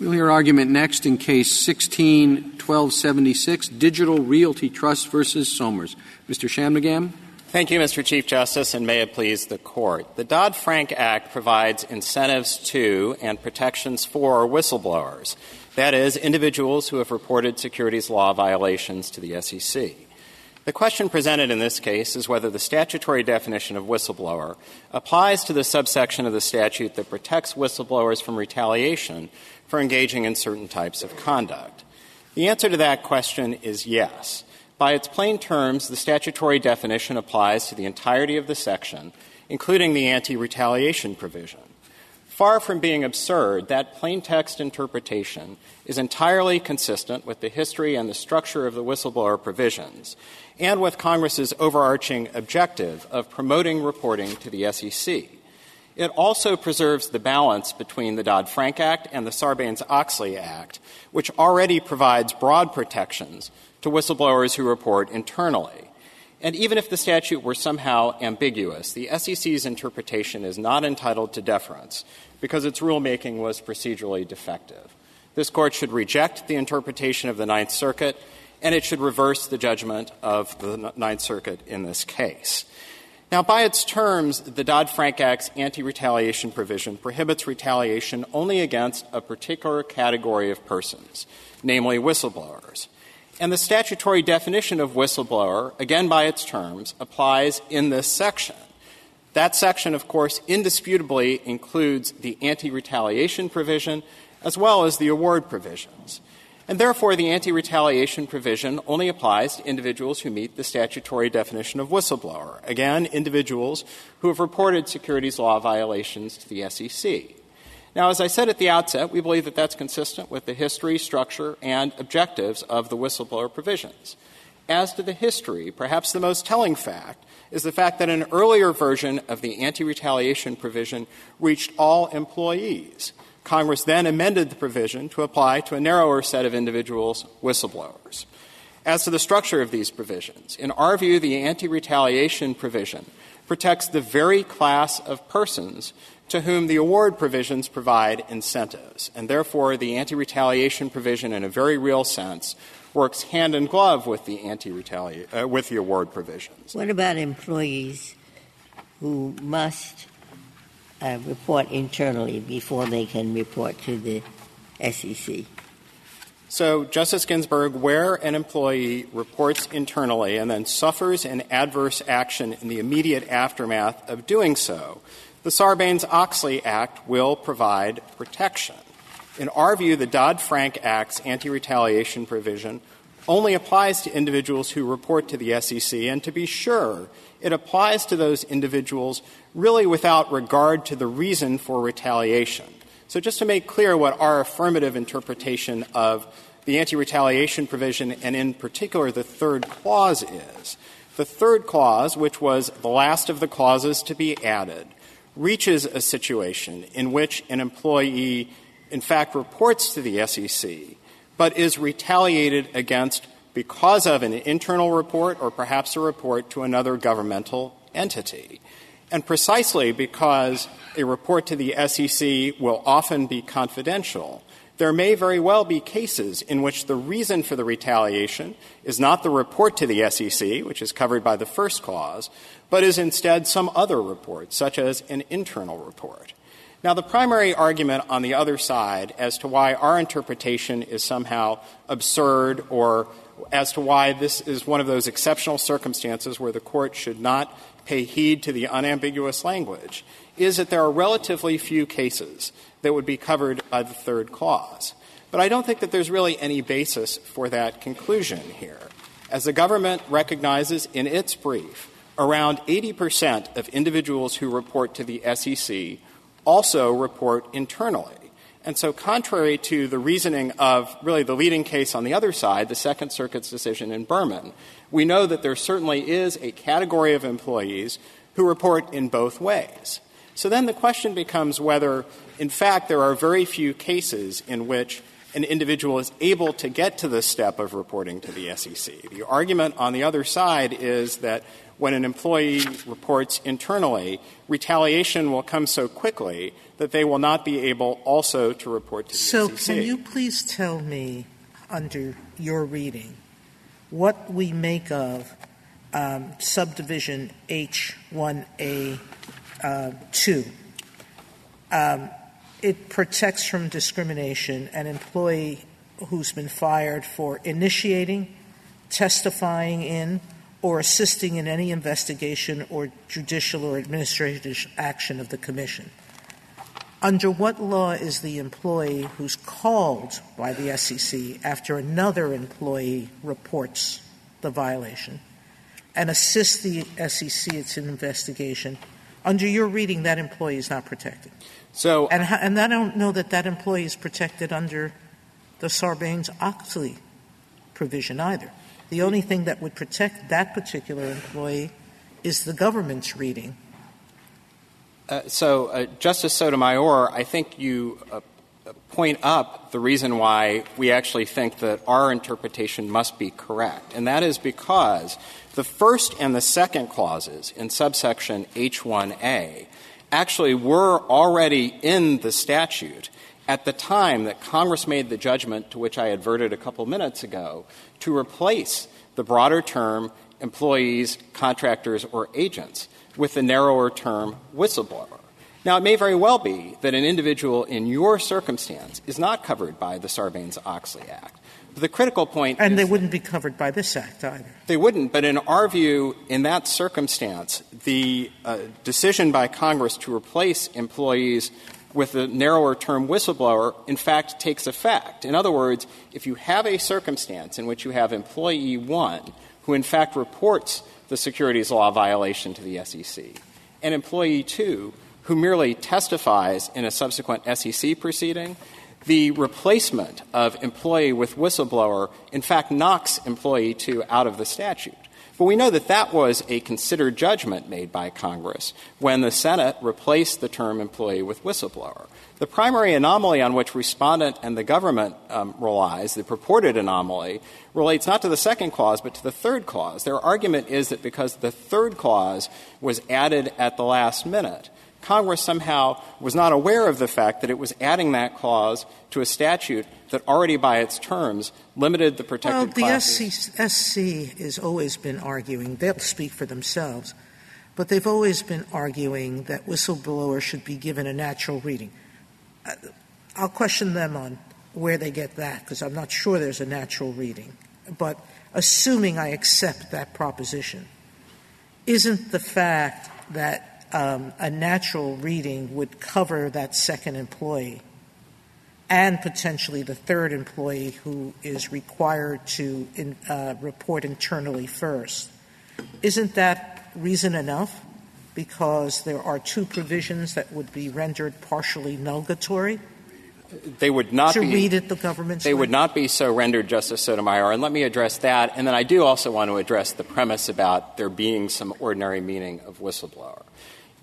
We'll hear argument next in case 161276, Digital Realty Trust versus Somers. Mr. Shanmugam. Thank you, Mr. Chief Justice, and may it please the Court. The Dodd Frank Act provides incentives to and protections for whistleblowers, that is, individuals who have reported securities law violations to the SEC. The question presented in this case is whether the statutory definition of whistleblower applies to the subsection of the statute that protects whistleblowers from retaliation for engaging in certain types of conduct. The answer to that question is yes. By its plain terms, the statutory definition applies to the entirety of the section, including the anti retaliation provision. Far from being absurd, that plain text interpretation is entirely consistent with the history and the structure of the whistleblower provisions and with Congress's overarching objective of promoting reporting to the SEC. It also preserves the balance between the Dodd Frank Act and the Sarbanes Oxley Act, which already provides broad protections to whistleblowers who report internally. And even if the statute were somehow ambiguous, the SEC's interpretation is not entitled to deference because its rulemaking was procedurally defective. This Court should reject the interpretation of the Ninth Circuit and it should reverse the judgment of the Ninth Circuit in this case. Now, by its terms, the Dodd Frank Act's anti retaliation provision prohibits retaliation only against a particular category of persons, namely whistleblowers. And the statutory definition of whistleblower, again by its terms, applies in this section. That section, of course, indisputably includes the anti retaliation provision as well as the award provisions. And therefore, the anti retaliation provision only applies to individuals who meet the statutory definition of whistleblower. Again, individuals who have reported securities law violations to the SEC. Now, as I said at the outset, we believe that that's consistent with the history, structure, and objectives of the whistleblower provisions. As to the history, perhaps the most telling fact is the fact that an earlier version of the anti retaliation provision reached all employees. Congress then amended the provision to apply to a narrower set of individuals, whistleblowers. As to the structure of these provisions, in our view, the anti retaliation provision protects the very class of persons to whom the award provisions provide incentives. And therefore, the anti retaliation provision, in a very real sense, works hand in glove with the anti uh, with the award provisions. What about employees who must Uh, report internally before they can report to the SEC? So, Justice Ginsburg, where an employee reports internally and then suffers an adverse action in the immediate aftermath of doing so, the Sarbanes Oxley Act will provide protection. In our view, the Dodd Frank Act's anti retaliation provision only applies to individuals who report to the SEC, and to be sure, it applies to those individuals really without regard to the reason for retaliation. So, just to make clear what our affirmative interpretation of the anti retaliation provision, and in particular the third clause, is the third clause, which was the last of the clauses to be added, reaches a situation in which an employee, in fact, reports to the SEC, but is retaliated against because of an internal report or perhaps a report to another governmental entity. And precisely because a report to the SEC will often be confidential, there may very well be cases in which the reason for the retaliation is not the report to the SEC, which is covered by the first clause, but is instead some other report, such as an internal report. Now, the primary argument on the other side as to why our interpretation is somehow absurd or as to why this is one of those exceptional circumstances where the court should not pay heed to the unambiguous language is that there are relatively few cases that would be covered by the third clause. But I don't think that there's really any basis for that conclusion here. As the government recognizes in its brief, around 80% of individuals who report to the SEC also report internally. And so, contrary to the reasoning of really the leading case on the other side, the Second Circuit's decision in Berman, we know that there certainly is a category of employees who report in both ways. So then the question becomes whether, in fact, there are very few cases in which an individual is able to get to the step of reporting to the SEC. The argument on the other side is that when an employee reports internally, retaliation will come so quickly that they will not be able also to report to the So SEC. So, can you please tell me, under your reading, what we make of um, subdivision H1A uh, 2? Um, It protects from discrimination an employee who's been fired for initiating, testifying in, or assisting in any investigation or judicial or administrative action of the commission. Under what law is the employee who's called by the SEC after another employee reports the violation and assists the SEC in its investigation, under your reading, that employee is not protected? So, And, and I don't know that that employee is protected under the Sarbanes-Oxley provision either. The only thing that would protect that particular employee is the government's reading. Uh, so, uh, Justice Sotomayor, I think you uh, point up the reason why we actually think that our interpretation must be correct, and that is because the first and the second clauses in subsection H1A actually were already in the statute at the time that Congress made the judgment to which I adverted a couple minutes ago to replace the broader term employees, contractors, or agents with the narrower term whistleblower. Now, it may very well be that an individual in your circumstance is not covered by the Sarbanes-Oxley Act. But the critical point And they wouldn't be covered by this act either. they wouldn't, but in our view, in that circumstance, the uh, decision by Congress to replace employees with the narrower term whistleblower, in fact, takes effect. In other words, if you have a circumstance in which you have employee one who, in fact, reports the securities law violation to the SEC, and employee two who merely testifies in a subsequent SEC proceeding, the replacement of employee with whistleblower, in fact, knocks employee two out of the statute. But we know that that was a considered judgment made by Congress when the Senate replaced the term employee with whistleblower. The primary anomaly on which respondent and the government um, relies, the purported anomaly, relates not to the second clause but to the third clause. Their argument is that because the third clause was added at the last minute, Congress somehow was not aware of the fact that it was adding that clause to a statute that already by its terms limited the Well, protected the classes. SC, SC has always been arguing, they'll speak for themselves, but they've always been arguing that whistleblowers should be given a natural reading. Uh, I'll question them on where they get that, because I'm not sure there's a natural reading. But assuming I accept that proposition, isn't the fact that um, a natural reading would cover that second employee and potentially the third employee who is required to in, uh, report internally first. Isn't that reason enough? Because there are two provisions that would be rendered partially nugatory They would not to be read it the government's They would not be so rendered, Justice Sotomayor, and let me address that. And then I do also want to address the premise about there being some ordinary meaning of whistleblower.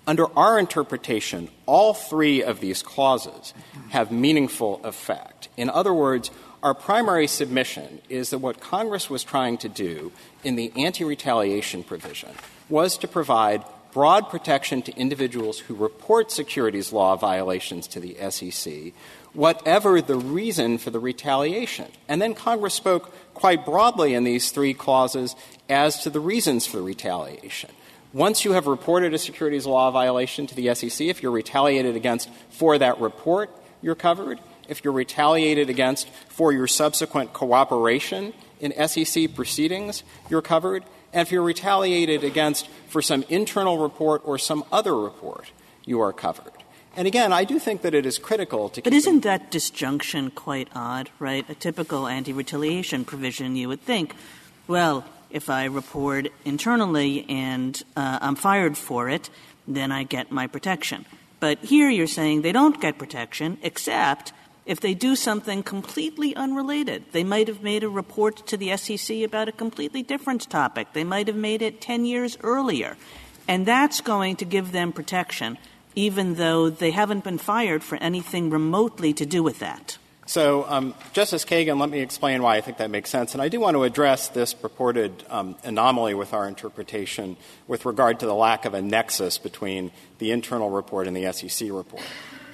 Under our interpretation, all three of these clauses have meaningful effect. In other words, our primary submission is that what Congress was trying to do in the anti-retaliation provision was to provide broad protection to individuals who report securities law violations to the SEC, whatever the reason for the retaliation. And then Congress spoke quite broadly in these three clauses as to the reasons for the retaliation. Once you have reported a securities law violation to the SEC, if you're retaliated against for that report, you're covered. If you're retaliated against for your subsequent cooperation in SEC proceedings, you're covered. And if you're retaliated against for some internal report or some other report, you are covered. And again, I do think that it is critical to But isn't that disjunction quite odd, right? A typical anti retaliation provision, you would think, well, if I report internally and uh, I'm fired for it, then I get my protection. But here you're saying they don't get protection except if they do something completely unrelated. They might have made a report to the SEC about a completely different topic. They might have made it 10 years earlier. And that's going to give them protection, even though they haven't been fired for anything remotely to do with that. So, um, Justice Kagan, let me explain why I think that makes sense. And I do want to address this purported um, anomaly with our interpretation with regard to the lack of a nexus between the internal report and the SEC report.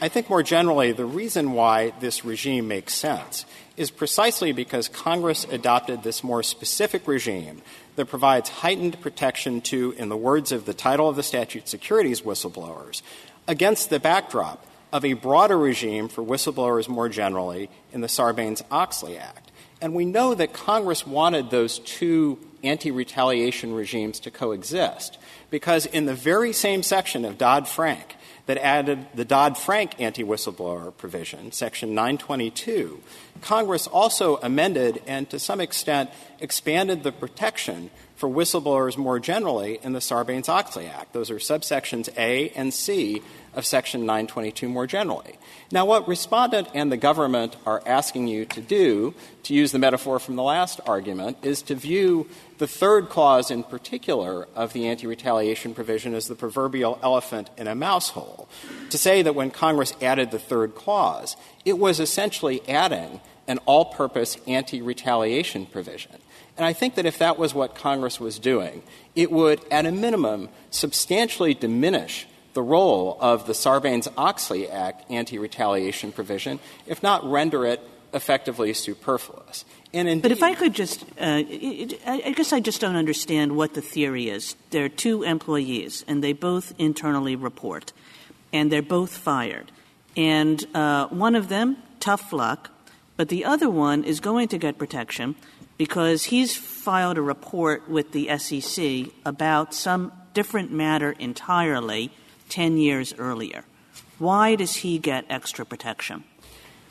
I think more generally, the reason why this regime makes sense is precisely because Congress adopted this more specific regime that provides heightened protection to, in the words of the title of the statute, securities whistleblowers, against the backdrop of a broader regime for whistleblowers more generally in the Sarbanes Oxley Act. And we know that Congress wanted those two anti retaliation regimes to coexist because in the very same section of Dodd Frank that added the Dodd Frank anti whistleblower provision, Section 922, Congress also amended and to some extent expanded the protection for whistleblowers more generally in the Sarbanes Oxley Act. Those are subsections A and C of Section 922 more generally. Now, what Respondent and the government are asking you to do, to use the metaphor from the last argument, is to view the third clause in particular of the anti retaliation provision as the proverbial elephant in a mouse hole. To say that when Congress added the third clause, it was essentially adding an all purpose anti retaliation provision. And I think that if that was what Congress was doing, it would, at a minimum, substantially diminish the role of the Sarbanes Oxley Act anti retaliation provision, if not render it effectively superfluous. And indeed, but if I could just, uh, I guess I just don't understand what the theory is. There are two employees, and they both internally report, and they're both fired. And uh, one of them, tough luck, but the other one is going to get protection because he's filed a report with the SEC about some different matter entirely 10 years earlier. Why does he get extra protection?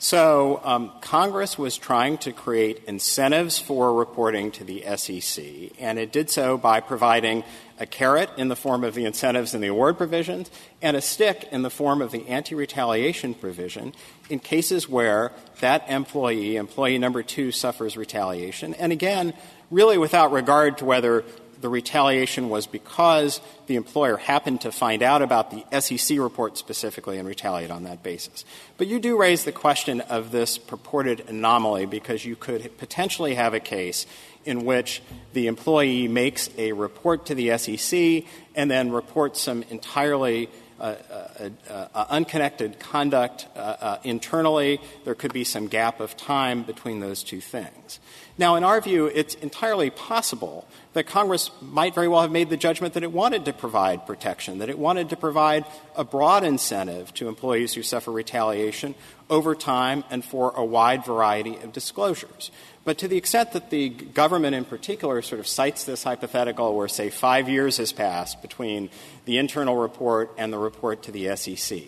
So um, Congress was trying to create incentives for reporting to the SEC, and it did so by providing a carrot in the form of the incentives in the award provisions and a stick in the form of the anti-retaliation provision in cases where that employee, employee number two, suffers retaliation. And again, really without regard to whether the retaliation was because the employer happened to find out about the SEC report specifically and retaliate on that basis. But you do raise the question of this purported anomaly because you could potentially have a case in which the employee makes a report to the SEC and then reports some entirely unconnected conduct uh, uh, internally. There could be some gap of time between those two things. Now, in our view, it's entirely possible that Congress might very well have made the judgment that it wanted to provide protection, that it wanted to provide a broad incentive to employees who suffer retaliation over time and for a wide variety of disclosures. But to the extent that the government in particular sort of cites this hypothetical where, say, five years has passed between the internal report and the report to the SEC,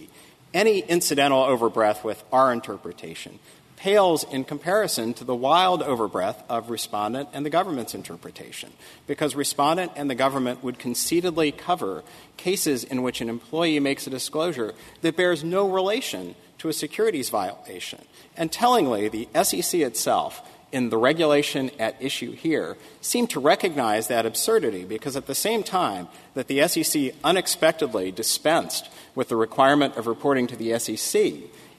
any incidental overbreadth with our interpretation pales in comparison to the wild overbreadth of respondent and the government's interpretation, because respondent and the government would conceitedly cover cases in which an employee makes a disclosure that bears no relation to a securities violation. And tellingly, the SEC itself in the regulation at issue here seemed to recognize that absurdity because at the same time that the SEC unexpectedly dispensed with the requirement of reporting to the SEC,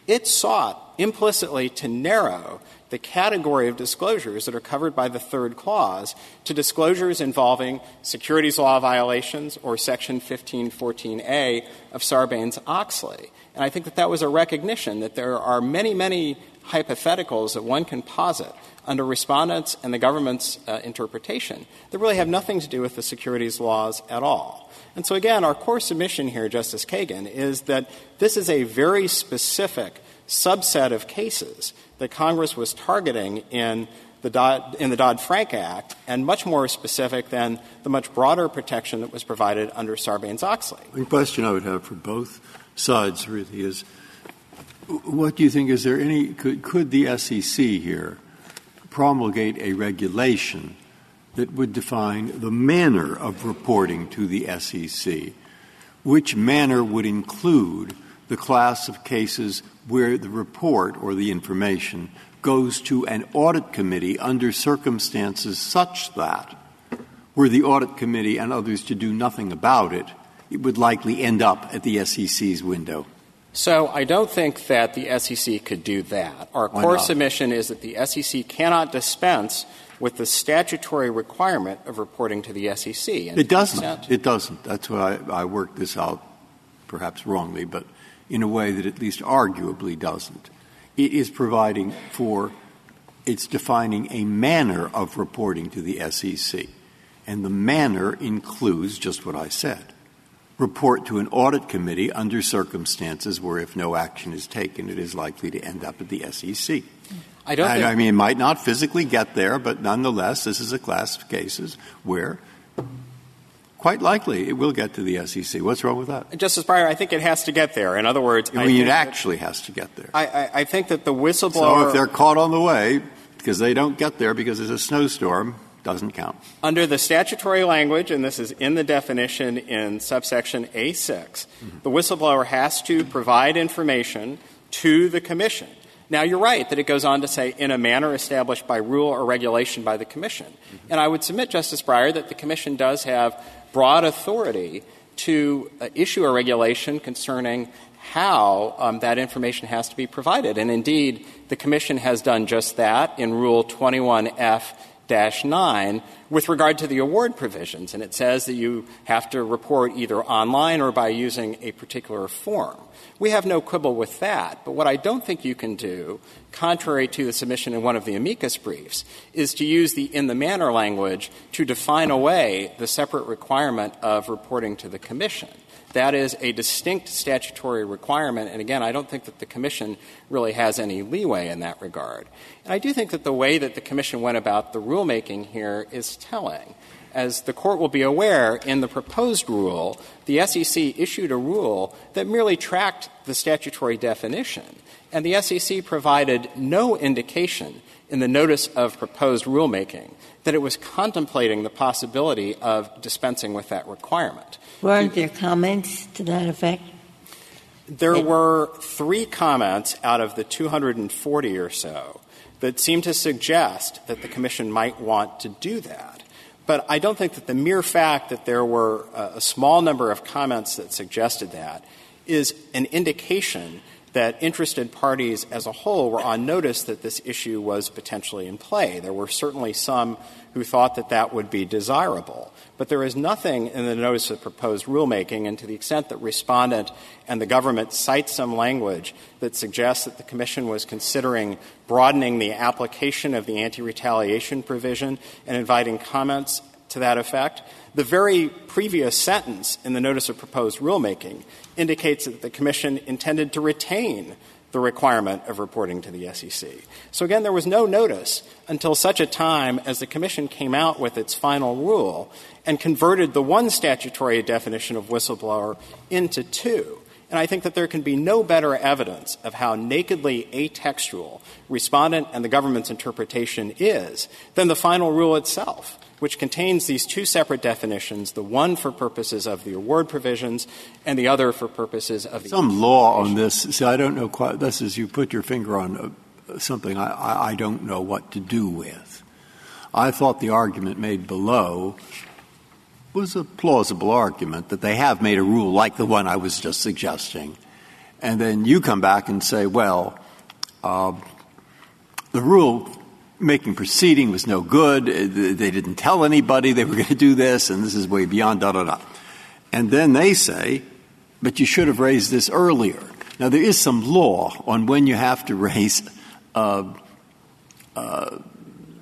it sought implicitly to narrow the category of disclosures that are covered by the third clause to disclosures involving securities law violations or Section 1514A of Sarbanes Oxley. And I think that that was a recognition that there are many, many hypotheticals that one can posit under respondents and the government's uh, interpretation that really have nothing to do with the securities laws at all. And so, again, our core submission here, Justice Kagan, is that this is a very specific subset of cases that Congress was targeting in the Dodd, in the Dodd-Frank Act, and much more specific than the much broader protection that was provided under Sarbanes-Oxley. One question I would have for both sides really is, what do you think? Is there any could, could the SEC here promulgate a regulation that would define the manner of reporting to the SEC, which manner would include the class of cases where the report or the information goes to an audit committee under circumstances such that were the audit committee and others to do nothing about it, it would likely end up at the SEC's window. So I don't think that the SEC could do that. Our Why core not? submission is that the SEC cannot dispense with the statutory requirement of reporting to the SEC. And It doesn't. consent- It doesn't. That's why I, I worked this out, perhaps wrongly, but in a way that at least arguably doesn't. It is providing for, it's defining a manner of reporting to the SEC. And the manner includes just what I said. Report to an audit committee under circumstances where if no action is taken, it is likely to end up at the SEC. I don't I, think I mean, it might not physically get there, but nonetheless, this is a class of cases where quite likely it will get to the SEC. What's wrong with that? Justice Breyer, I think it has to get there. In other words, I mean, it that- actually has to get there. I, I, I think that the whistleblower. So if they're caught on the way because they don't get there because there's a snowstorm, doesn't count. Under the statutory language, and this is in the definition in subsection A6, the whistleblower has to provide information to the commission. Now, you're right that it goes on to say in a manner established by rule or regulation by the commission. And I would submit, Justice Breyer, that the commission does have broad authority to uh, issue a regulation concerning how um, that information has to be provided. And indeed, the commission has done just that in Rule 21F 9 with regard to the award provisions. And it says that you have to report either online or by using a particular form. We have no quibble with that. But what I don't think you can do, contrary to the submission in one of the amicus briefs, is to use the in the manner language to define away the separate requirement of reporting to the commission. That is a distinct statutory requirement, and again, I don't think that the Commission really has any leeway in that regard. And I do think that the way that the Commission went about the rulemaking here is telling. As the Court will be aware, in the proposed rule, the SEC issued a rule that merely tracked the statutory definition, and the SEC provided no indication in the notice of proposed rulemaking that it was contemplating the possibility of dispensing with that requirement. Weren't there comments to that effect? There were three comments out of the 240 or so that seemed to suggest that the Commission might want to do that. But I don't think that the mere fact that there were a a small number of comments that suggested that is an indication that interested parties as a whole were on notice that this issue was potentially in play. There were certainly some who thought that that would be desirable. But there is nothing in the notice of proposed rulemaking, and to the extent that Respondent and the government cite some language that suggests that the Commission was considering broadening the application of the anti-retaliation provision and inviting comments to that effect, the very previous sentence in the notice of proposed rulemaking indicates that the Commission intended to retain the requirement of reporting to the SEC. So again, there was no notice until such a time as the Commission came out with its final rule and converted the one statutory definition of whistleblower into two. And I think that there can be no better evidence of how nakedly atextual Respondent and the government's interpretation is than the final rule itself, which contains these two separate definitions, the one for purposes of the award provisions and the other for purposes of the Some law on this. See, I don't know quite. This is you put your finger on uh, something I, I, I don't know what to do with. I thought the argument made below was a plausible argument that they have made a rule like the one I was just suggesting. And then you come back and say, well, uh, the rule making proceeding was no good. Uh, They didn't tell anybody they were going to do this, and this is way beyond da da da. And then they say, but you should have raised this earlier. Now, there is some law on when you have to raise uh, uh,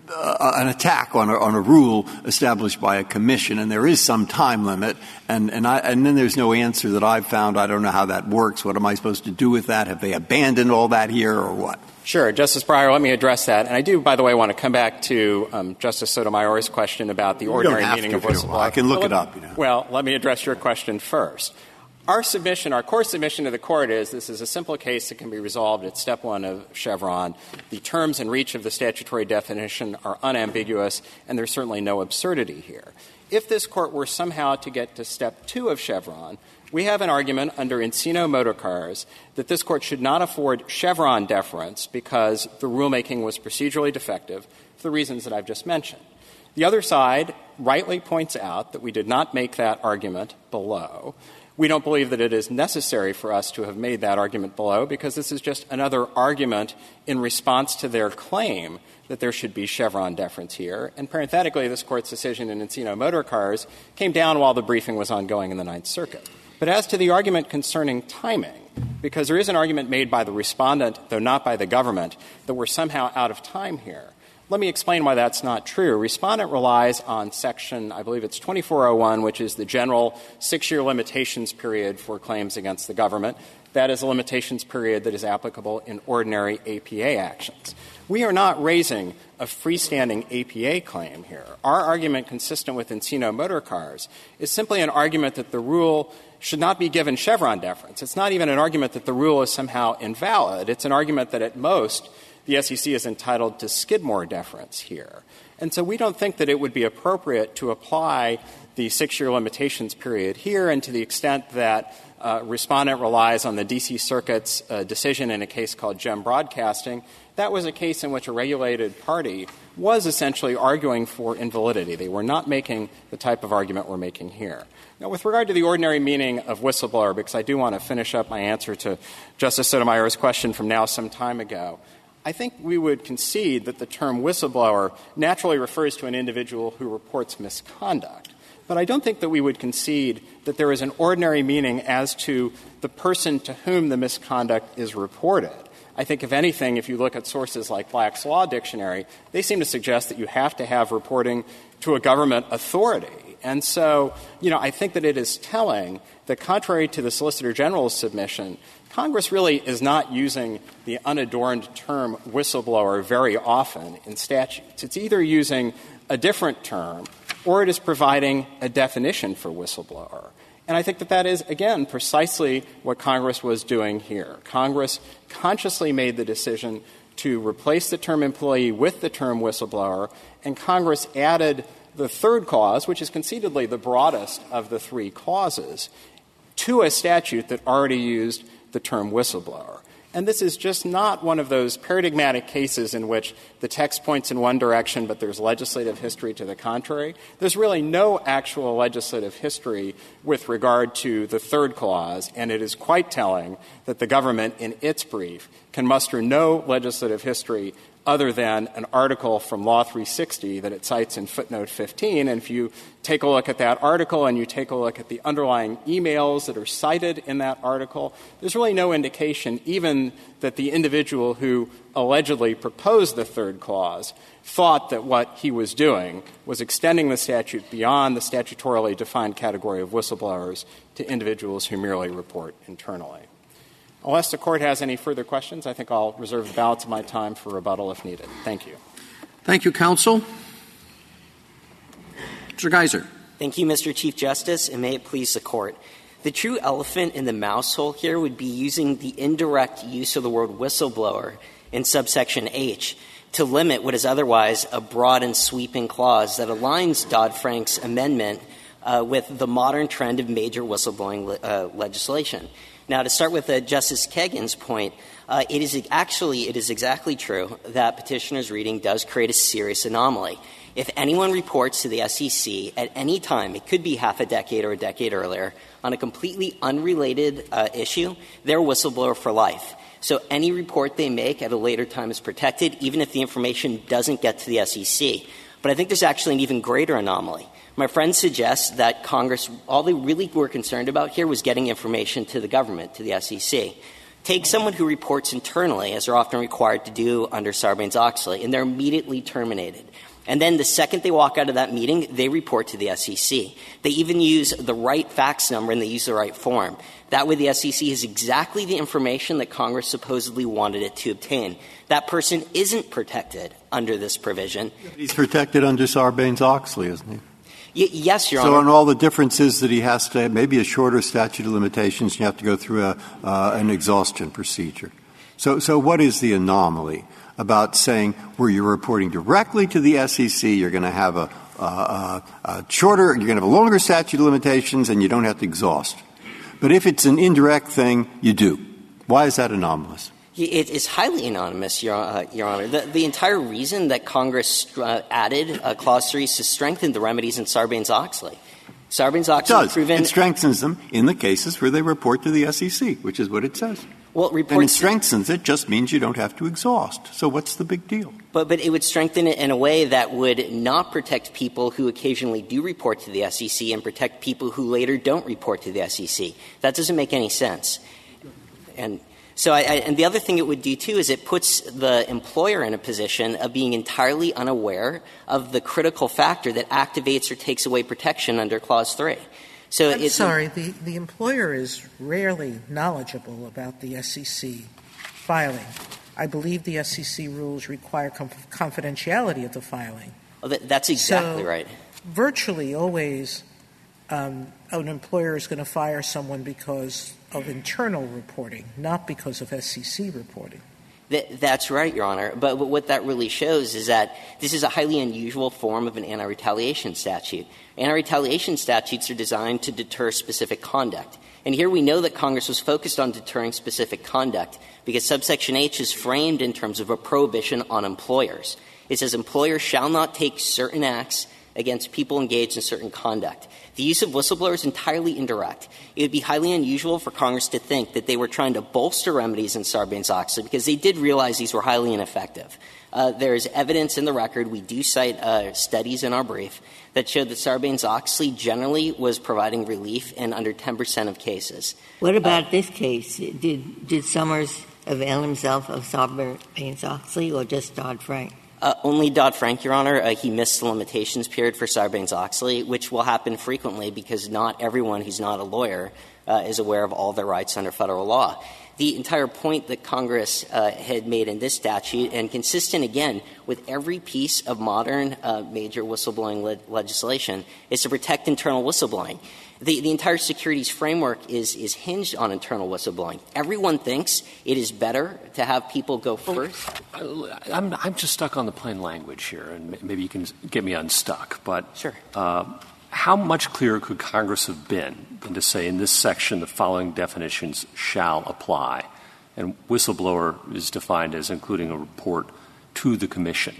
an attack on a, on a rule established by a commission, and there is some time limit, and, and, I, and then there's no answer that I've found. I don't know how that works. What am I supposed to do with that? Have they abandoned all that here, or what? Sure. Justice Breyer, let me address that. And I do, by the way, want to come back to um, Justice Sotomayor's question about the ordinary meaning of whistleblower. I can look Well, it up, you know. Well, let me address your question first. Our submission, our core submission to the court is this is a simple case that can be resolved at step one of Chevron. The terms and reach of the statutory definition are unambiguous, and there's certainly no absurdity here. If this court were somehow to get to step two of Chevron, we have an argument under Encino Motor Cars that this court should not afford Chevron deference because the rulemaking was procedurally defective for the reasons that I've just mentioned. The other side rightly points out that we did not make that argument below. We don't believe that it is necessary for us to have made that argument below because this is just another argument in response to their claim that there should be Chevron deference here. And parenthetically, this Court's decision in Encino Motor Cars came down while the briefing was ongoing in the Ninth Circuit. But as to the argument concerning timing, because there is an argument made by the respondent, though not by the government, that we're somehow out of time here. Let me explain why that's not true. Respondent relies on section, I believe it's 2401, which is the general six year limitations period for claims against the government. That is a limitations period that is applicable in ordinary APA actions. We are not raising a freestanding APA claim here. Our argument, consistent with Encino Motor Cars, is simply an argument that the rule should not be given Chevron deference. It's not even an argument that the rule is somehow invalid. It's an argument that at most the SEC is entitled to Skidmore deference here. And so we don't think that it would be appropriate to apply the six year limitations period here, and to the extent that uh, respondent relies on the D.C. Circuit's uh, decision in a case called Gem Broadcasting, that was a case in which a regulated party was essentially arguing for invalidity. They were not making the type of argument we're making here. Now, with regard to the ordinary meaning of whistleblower, because I do want to finish up my answer to Justice Sotomayor's question from now some time ago, I think we would concede that the term whistleblower naturally refers to an individual who reports misconduct. But I don't think that we would concede that there is an ordinary meaning as to the person to whom the misconduct is reported. I think, if anything, if you look at sources like Black's Law Dictionary, they seem to suggest that you have to have reporting to a government authority. And so, you know, I think that it is telling that, contrary to the Solicitor General's submission, Congress really is not using the unadorned term whistleblower very often in statutes. It's either using a different term or it is providing a definition for whistleblower. And I think that that is, again, precisely what Congress was doing here. Congress consciously made the decision to replace the term employee with the term whistleblower, and Congress added the third clause, which is conceitedly the broadest of the three clauses, to a statute that already used the term whistleblower. And this is just not one of those paradigmatic cases in which the text points in one direction, but there's legislative history to the contrary. There's really no actual legislative history with regard to the third clause, and it is quite telling that the government, in its brief, can muster no legislative history other than an article from Law 360 that it cites in footnote 15. And if you take a look at that article and you take a look at the underlying emails that are cited in that article, there's really no indication even that the individual who allegedly proposed the third clause thought that what he was doing was extending the statute beyond the statutorily defined category of whistleblowers to individuals who merely report internally. Unless the Court has any further questions, I think I'll reserve the balance of my time for rebuttal if needed. Thank you. Thank you, counsel. Mr. Geiser. Thank you, Mr. Chief Justice, and may it please the Court. The true elephant in the mouse hole here would be using the indirect use of the word whistleblower in subsection H to limit what is otherwise a broad and sweeping clause that aligns Dodd Frank's amendment uh, with the modern trend of major whistleblowing le- uh, legislation. Now, to start with uh, Justice Kagan's point, uh, it is actually it is exactly true that petitioner's reading does create a serious anomaly. If anyone reports to the SEC at any time, it could be half a decade or a decade earlier, on a completely unrelated uh, issue, they're whistleblower for life. So any report they make at a later time is protected, even if the information doesn't get to the SEC. But I think there's actually an even greater anomaly. My friend suggests that Congress, all they really were concerned about here was getting information to the government, to the SEC. Take someone who reports internally, as they're often required to do under Sarbanes Oxley, and they're immediately terminated. And then the second they walk out of that meeting, they report to the SEC. They even use the right fax number and they use the right form. That way, the SEC has exactly the information that Congress supposedly wanted it to obtain. That person isn't protected under this provision. He's protected under Sarbanes Oxley, isn't he? Yes, Your so Honor. So, and all the differences that he has to, maybe a shorter statute of limitations, you have to go through a, uh, an exhaustion procedure. So, so what is the anomaly about saying where you're reporting directly to the SEC, you're going to have a, a, a shorter, you're going to have a longer statute of limitations, and you don't have to exhaust. But if it's an indirect thing, you do. Why is that anomalous? It is highly anonymous, Your, uh, Your Honor. The, the, entire reason that Congress uh, added uh, Clause 3 is to strengthen the remedies in Sarbanes Oxley. Sarbanes-Oxley It does. proven It strengthens them in the cases where they report to the SEC, which is what it says. well, And it strengthens it just means you don't have to exhaust. So what's the big deal? But, but it would strengthen it in a way that would not protect people who occasionally do report to the SEC and protect people who later don't report to the SEC. That doesn't make any sense. And so, I, I, and the other thing it would do too is it puts the employer in a position of being entirely unaware of the critical factor that activates or takes away protection under Clause 3. So I'm sorry, the, the employer is rarely knowledgeable about the SEC filing. I believe the SEC rules require conf- confidentiality of the filing. oh, that- that's exactly So- right. Virtually always, um, an employer is going to fire someone because of internal reporting, not because of SEC reporting. That, that's right, Your Honor. But, but what that really shows is that this is a highly unusual form of an anti retaliation statute. Anti retaliation statutes are designed to deter specific conduct. And here we know that Congress was focused on deterring specific conduct because subsection H is framed in terms of a prohibition on employers. It says employers shall not take certain acts against people engaged in certain conduct. The use of whistleblowers is entirely indirect. It would be highly unusual for Congress to think that they were trying to bolster remedies in Sarbanes-Oxley because they did realize these were highly ineffective. Uh, there's evidence in the record, we do cite uh, studies in our brief, that showed that Sarbanes-Oxley generally was providing relief in under 10% of cases. What about this case? Did, did Somers avail himself of Sarbanes-Oxley or just Dodd-Frank? Uh, only Dodd Frank, Your Honor. Uh, he missed the limitations period for Sarbanes Oxley, which will happen frequently because not everyone who's not a lawyer uh, is aware of all their rights under federal law. The entire point that Congress had made in this statute, and consistent again with every piece of modern major whistleblowing le- legislation, is to protect internal whistleblowing. The, the entire securities framework is, is hinged on internal whistleblowing. Everyone thinks it is better to have people go first. I'm, I'm just stuck on the plain language here, and maybe you can get me unstuck. But Sure. uh, how much clearer could Congress have been than to say in this section the following definitions shall apply? And whistleblower is defined as including a report to the commission.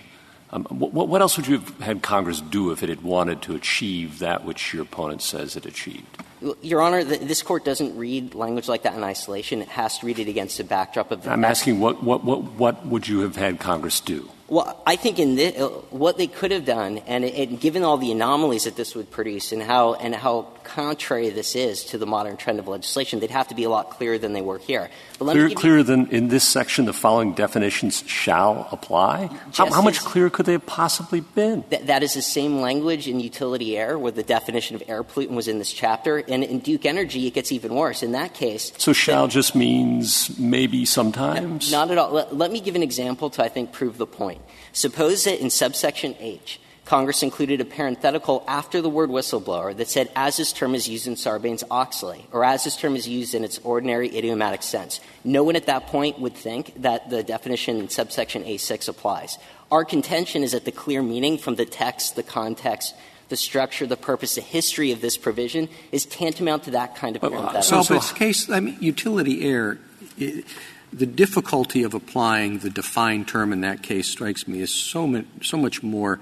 Um, what, what else would you have had Congress do if it had wanted to achieve that which your opponent says it achieved? Your Honor, th- this court doesn't read language like that in isolation. It has to read it against the backdrop of the. I'm asking what, what, what, what would you have had Congress do? Well, I think in this, uh, what they could have done, and, and given all the anomalies that this would produce, and how and how contrary this is to the modern trend of legislation, they'd have to be a lot clearer than they were here. But let me Clear, clearer than in this section, the following definitions shall apply? How, how much clearer could they have possibly been? Th- that is the same language in utility air, where the definition of air pollutant was in this chapter. And in Duke Energy, it gets even worse. In that case, So shall just means maybe sometimes? Not at all. Let, let me give an example to, I think, prove the point. Suppose that in subsection H, Congress included a parenthetical after the word whistleblower that said, as this term is used in Sarbanes Oxley, or as this term is used in its ordinary idiomatic sense. No one at that point would think that the definition in subsection A6 applies. Our contention is that the clear meaning from the text, the context, the structure, the purpose, the history of this provision is tantamount to that kind of parenthetical. So, but it's case, I mean, utility air, i the difficulty of applying the defined term in that case strikes me as so, mu- so much more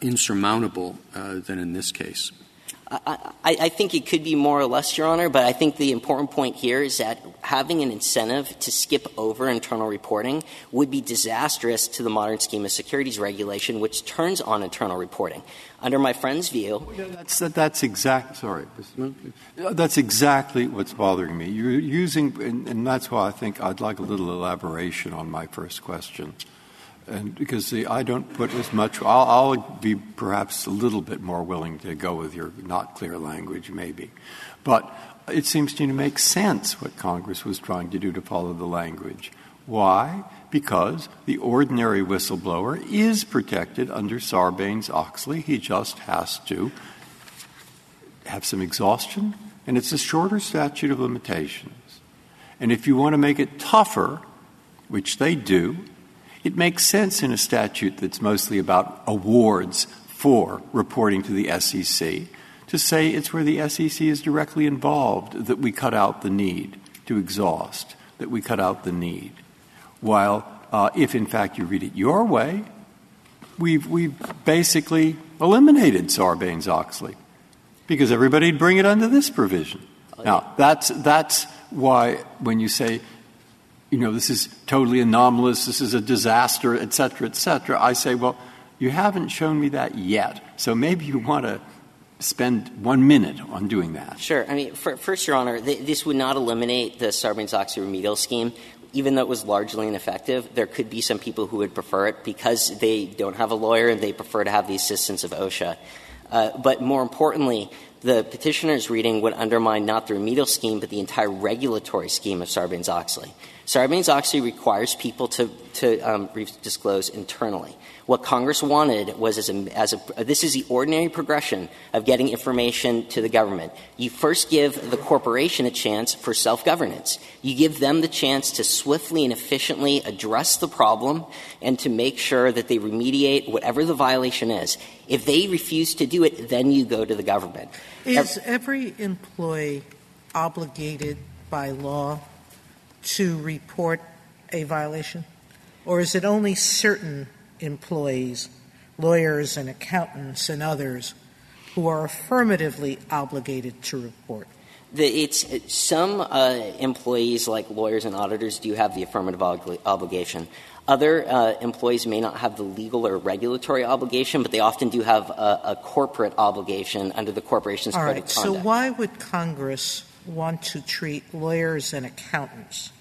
insurmountable uh, than in this case. I, I I think it could be more or less, Your Honor, but I think the important point here is that having an incentive to skip over internal reporting would be disastrous to the modern scheme of securities regulation, which turns on internal reporting. Under my friend's view, That's, that's exact, sorry. That's exactly what's bothering me. You're using, and, and that's why I think I'd like a little elaboration on my first question. And because I don't put as much, I'll, I'll be perhaps a little bit more willing to go with your not clear language, maybe. But it seems to me to make sense what Congress was trying to do to follow the language. Why? Because the ordinary whistleblower is protected under Sarbanes Oxley. He just has to have some exhaustion, and it's a shorter statute of limitations. And if you want to make it tougher, which they do, it makes sense in a statute that's mostly about awards for reporting to the SEC to say it's where the SEC is directly involved that we cut out the need to exhaust, that we cut out the need. While uh, if in fact you read it your way, we've, we've basically eliminated Sarbanes Oxley because everybody'd bring it under this provision. Now, that's, that's why when you say, you know, this is totally anomalous, this is a disaster, et cetera, et cetera, I say, well, you haven't shown me that yet. So maybe you want to spend one minute on doing that. Sure. I mean, for, first, Your Honor, th- this would not eliminate the Sarbanes-Oxley remedial scheme. Even though it was largely ineffective, there could be some people who would prefer it because they don't have a lawyer and they prefer to have the assistance of OSHA. Uh, but more importantly, the petitioner's reading would undermine not the remedial scheme, but the entire regulatory scheme of Sarbanes-Oxley. Sarbanes-Oxley requires people to, to um, disclose internally. What Congress wanted was as a, as a, this is the ordinary progression of getting information to the government. You first give the corporation a chance for self-governance. You give them the chance to swiftly and efficiently address the problem and to make sure that they remediate whatever the violation is. If they refuse to do it, then you go to the government. Is every employee obligated by law to report a violation? Or is it only certain employees, lawyers and accountants and others, who are affirmatively obligated to report? The, it's some uh, employees, like lawyers and auditors, do have the affirmative obli- obligation. Other uh, employees may not have the legal or regulatory obligation, but they often do have a, a corporate obligation under the corporation's All code right. of conduct. So why would Congress want to treat lawyers and accountants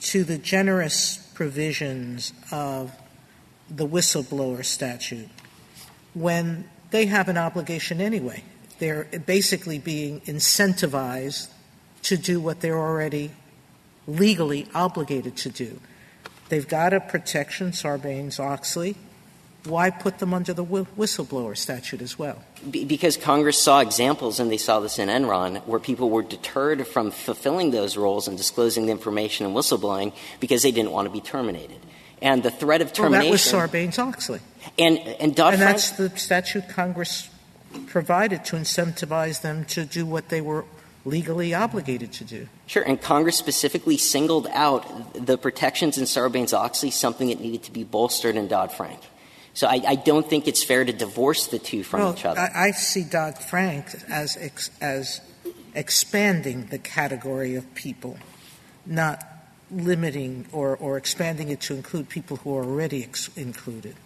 to the generous provisions of the whistleblower statute when they have an obligation anyway? They're basically being incentivized to do what they're already legally obligated to do. They've got a protection, Sarbanes Oxley. Why put them under the whistleblower statute as well? because Congress saw examples, and they saw this in Enron, where people were deterred from fulfilling those roles and disclosing the information and whistleblowing because they didn't want to be terminated. And the threat of termination. Well, that was Sarbanes Oxley. And, and Dodd And that's the statute Congress provided to incentivize them to do what they were legally obligated to do. Sure, and Congress specifically singled out the protections in Sarbanes Oxley, something that needed to be bolstered in Dodd Frank. So I, I, don't think it's fair to divorce the two from well, each other. I, I see Dodd Frank as ex, as expanding the category of people, not limiting or, or expanding it to include people who are already ex- included.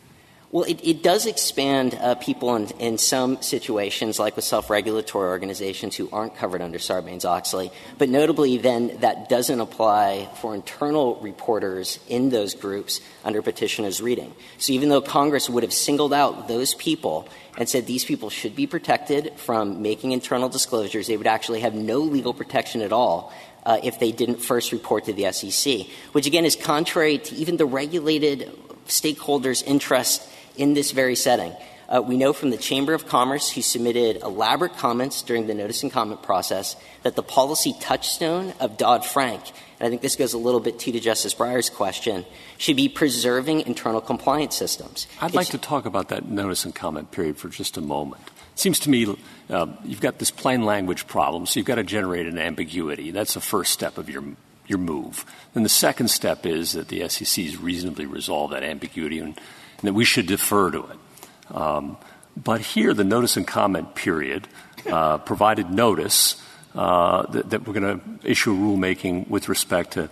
Well, it, it does expand uh, people in, in some situations, like with self-regulatory organizations who aren't covered under Sarbanes-Oxley. But notably, then, that doesn't apply for internal reporters in those groups under petitioner's reading. So even though Congress would have singled out those people and said these people should be protected from making internal disclosures, they would actually have no legal protection at all uh, if they didn't first report to the SEC, which again is contrary to even the regulated stakeholders' interest in this very setting. Uh, we know from the Chamber of Commerce, who submitted elaborate comments during the notice and comment process, that the policy touchstone of Dodd Frank, and I think this goes a little bit to Justice Breyer's question, should be preserving internal compliance systems. I'd it's, like to talk about that notice and comment period for just a moment. It seems to me uh, you've got this plain language problem, so you've got to generate an ambiguity. That's the first step of your your move. Then the second step is that the SEC has reasonably resolved that ambiguity and and that we should defer to it. Um, but here, the notice and comment period uh, provided notice uh, that, we're going to issue rulemaking with respect to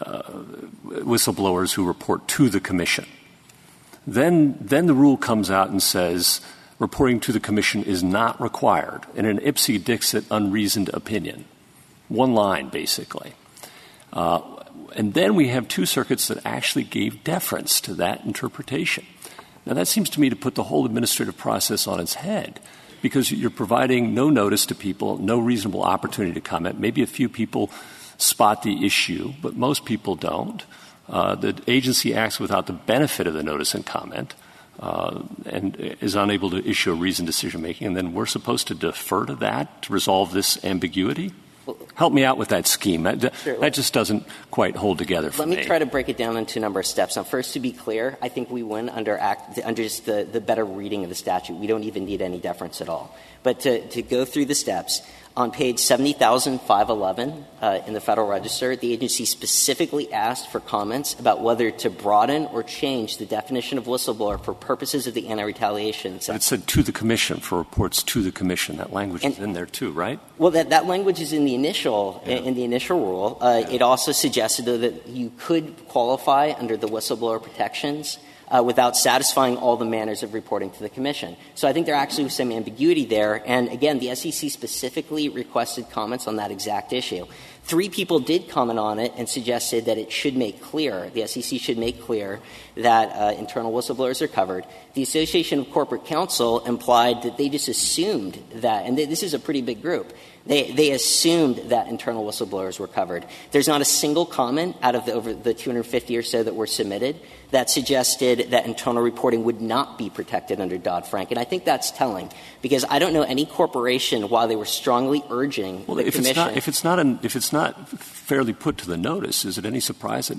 uh, whistleblowers who report to the commission. Then, then the rule comes out and says reporting to the commission is not required in an ipse dixit unreasoned opinion. One line, basically. And then we have two circuits that actually gave deference to that interpretation. Now, that seems to me to put the whole administrative process on its head because you're providing no notice to people, no reasonable opportunity to comment. Maybe a few people spot the issue, but most people don't. Uh, the agency acts without the benefit of the notice and comment uh, and is unable to issue a reasoned decision making, and then we're supposed to defer to that to resolve this ambiguity? Help me out with that scheme. That, just doesn't quite hold together for me. Let me. try to break it down into a number of steps. Now, first, to be clear, I think we win under, act, under just the, the better reading of the statute. We don't even need any deference at all. But to, to go through the steps, On page 70,511 uh, in the Federal Register, the agency specifically asked for comments about whether to broaden or change the definition of whistleblower for purposes of the anti-retaliation. But it said to the commission for reports to the commission. That language and, is in there too, right? Well, that, that language is in the initial yeah. in the initial rule. Uh, yeah. It also suggested though, that you could qualify under the whistleblower protections without satisfying all the manners of reporting to the commission. So I think there actually was some ambiguity there. And again, the SEC specifically requested comments on that exact issue. Three people did comment on it and suggested that it should make clear, the SEC should make clear that uh, internal whistleblowers are covered. The Association of Corporate Counsel implied that they just assumed that, and this is a pretty big group, they, they assumed that internal whistleblowers were covered. There's not a single comment out of the, over the 250 or so that were submitted that suggested that internal reporting would not be protected under Dodd Frank. And I think that's telling because I don't know any corporation, while they were strongly urging well, the if commission. It's not, if, it's not an, if it's not fairly put to the notice, is it any surprise that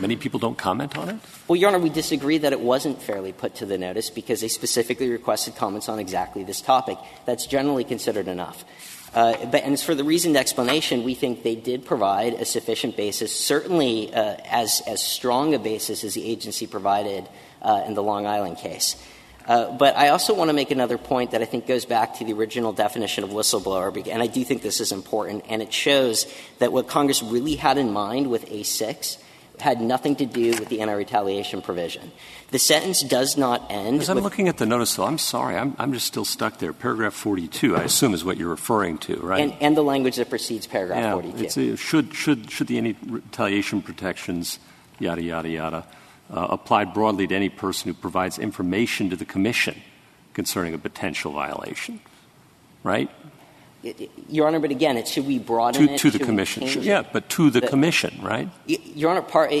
many people don't comment on it? Well, Your Honor, we disagree that it wasn't fairly put to the notice because they specifically requested comments on exactly this topic. That's generally considered enough. Uh, but, and for the reasoned explanation, we think they did provide a sufficient basis, certainly uh, as, strong a basis as the agency provided uh, in the Long Island case. But I also want to make another point that I think goes back to the original definition of whistleblower, and I do think this is important, and it shows that what Congress really had in mind with A6 had nothing to do with the anti-retaliation provision. The sentence does not end. As I'm looking at the notice, though, I'm sorry, I'm, I'm just still stuck there. Paragraph 42, I assume, is what you're referring to, right? And, and the language that precedes paragraph yeah, 42. It's a, should, should, should the anti-retaliation protections, yada, yada, yada, uh, apply broadly to any person who provides information to the commission concerning a potential violation, right? Your Honor, but again, it should we broaden to, it to the commission? Yeah, but to the, the, commission, right? Your Honor, part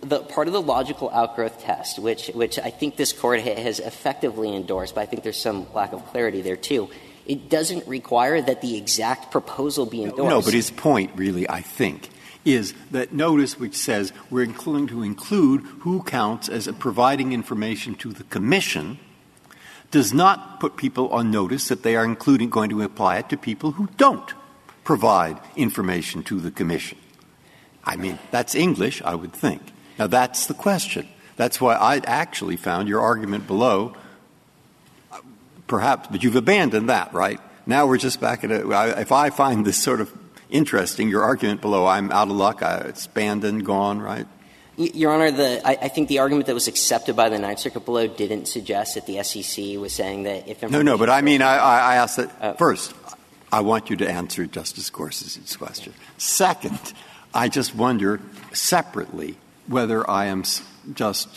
the part of the logical outgrowth test, which which I think this court has effectively endorsed, but I think there's some lack of clarity there too. It doesn't require that the exact proposal be endorsed. No, but his point, really, I think, is that notice which says we're including to include who counts as providing information to the commission does not put people on notice that they are including going to apply it to people who don't provide information to the commission. I mean, that's English, I would think. Now, that's the question. That's why I actually found your argument below, perhaps, but you've abandoned that, right? Now we're just back at it. If I find this sort of interesting, your argument below, I'm out of luck, it's abandoned, gone, right? Your Honor, the, I, I, think the argument that was accepted by the Ninth Circuit below didn't suggest that the SEC was saying that if no, no, but I mean, I, I asked that uh, first. I want you to answer Justice Gorsuch's question. Second, I just wonder separately whether I am just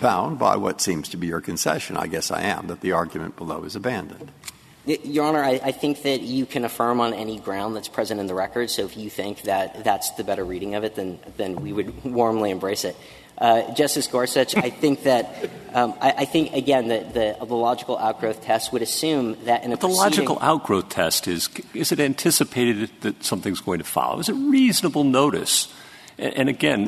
bound by what seems to be your concession. I guess I am that the argument below is abandoned. Your Honor, I, I, think that you can affirm on any ground that's present in the record. So if you think that that's the better reading of it, then, then we would warmly embrace it. Uh, Justice Gorsuch, I think that um, I, I, think again that the, the, logical outgrowth test would assume that in a the logical outgrowth test is is it anticipated that something's going to follow? Is it reasonable notice? And again,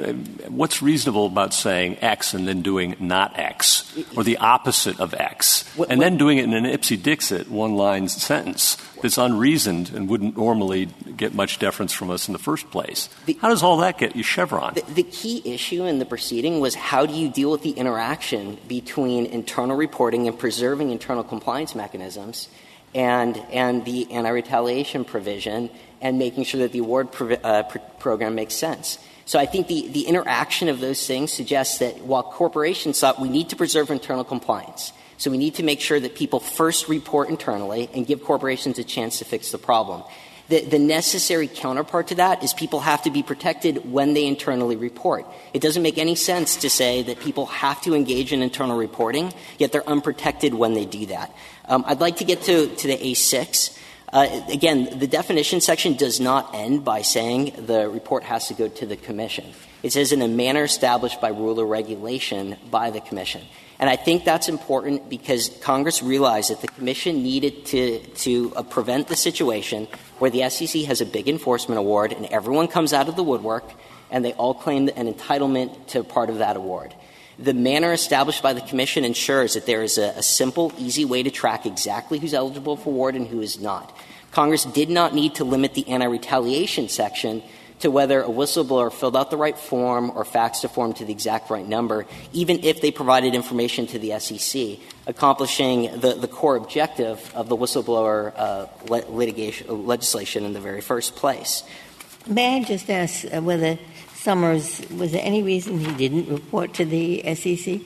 what's reasonable about saying X and then doing not X, or the opposite of X, and then doing it in an ipse dixit, one line sentence that's unreasoned and wouldn't normally get much deference from us in the first place? How does all that get you Chevron? The, key issue in the proceeding was how do you deal with the interaction between internal reporting and preserving internal compliance mechanisms and, and the anti retaliation provision and making sure that the award uh, pr- program makes sense. So I think the, the interaction of those things suggests that while corporations thought we need to preserve internal compliance, so we need to make sure that people first report internally and give corporations a chance to fix the problem. The, the, necessary counterpart to that is people have to be protected when they internally report. It doesn't make any sense to say that people have to engage in internal reporting, yet they're unprotected when they do that. Um, I'd like to get to, to the A6. Uh, again, the definition section does not end by saying the report has to go to the commission. It says in a manner established by rule or regulation by the commission. And I think that's important because Congress realized that the commission needed to, to uh, prevent the situation where the SEC has a big enforcement award and everyone comes out of the woodwork and they all claim an entitlement to part of that award. The manner established by the Commission ensures that there is a, a, simple, easy way to track exactly who's eligible for award and who is not. Congress did not need to limit the anti-retaliation section to whether a whistleblower filled out the right form or faxed a form to the exact right number, even if they provided information to the SEC, accomplishing the, the core objective of the whistleblower uh, litigation, legislation in the very first place. May I just ask uh, whether Somers, was there any reason he didn't report to the SEC?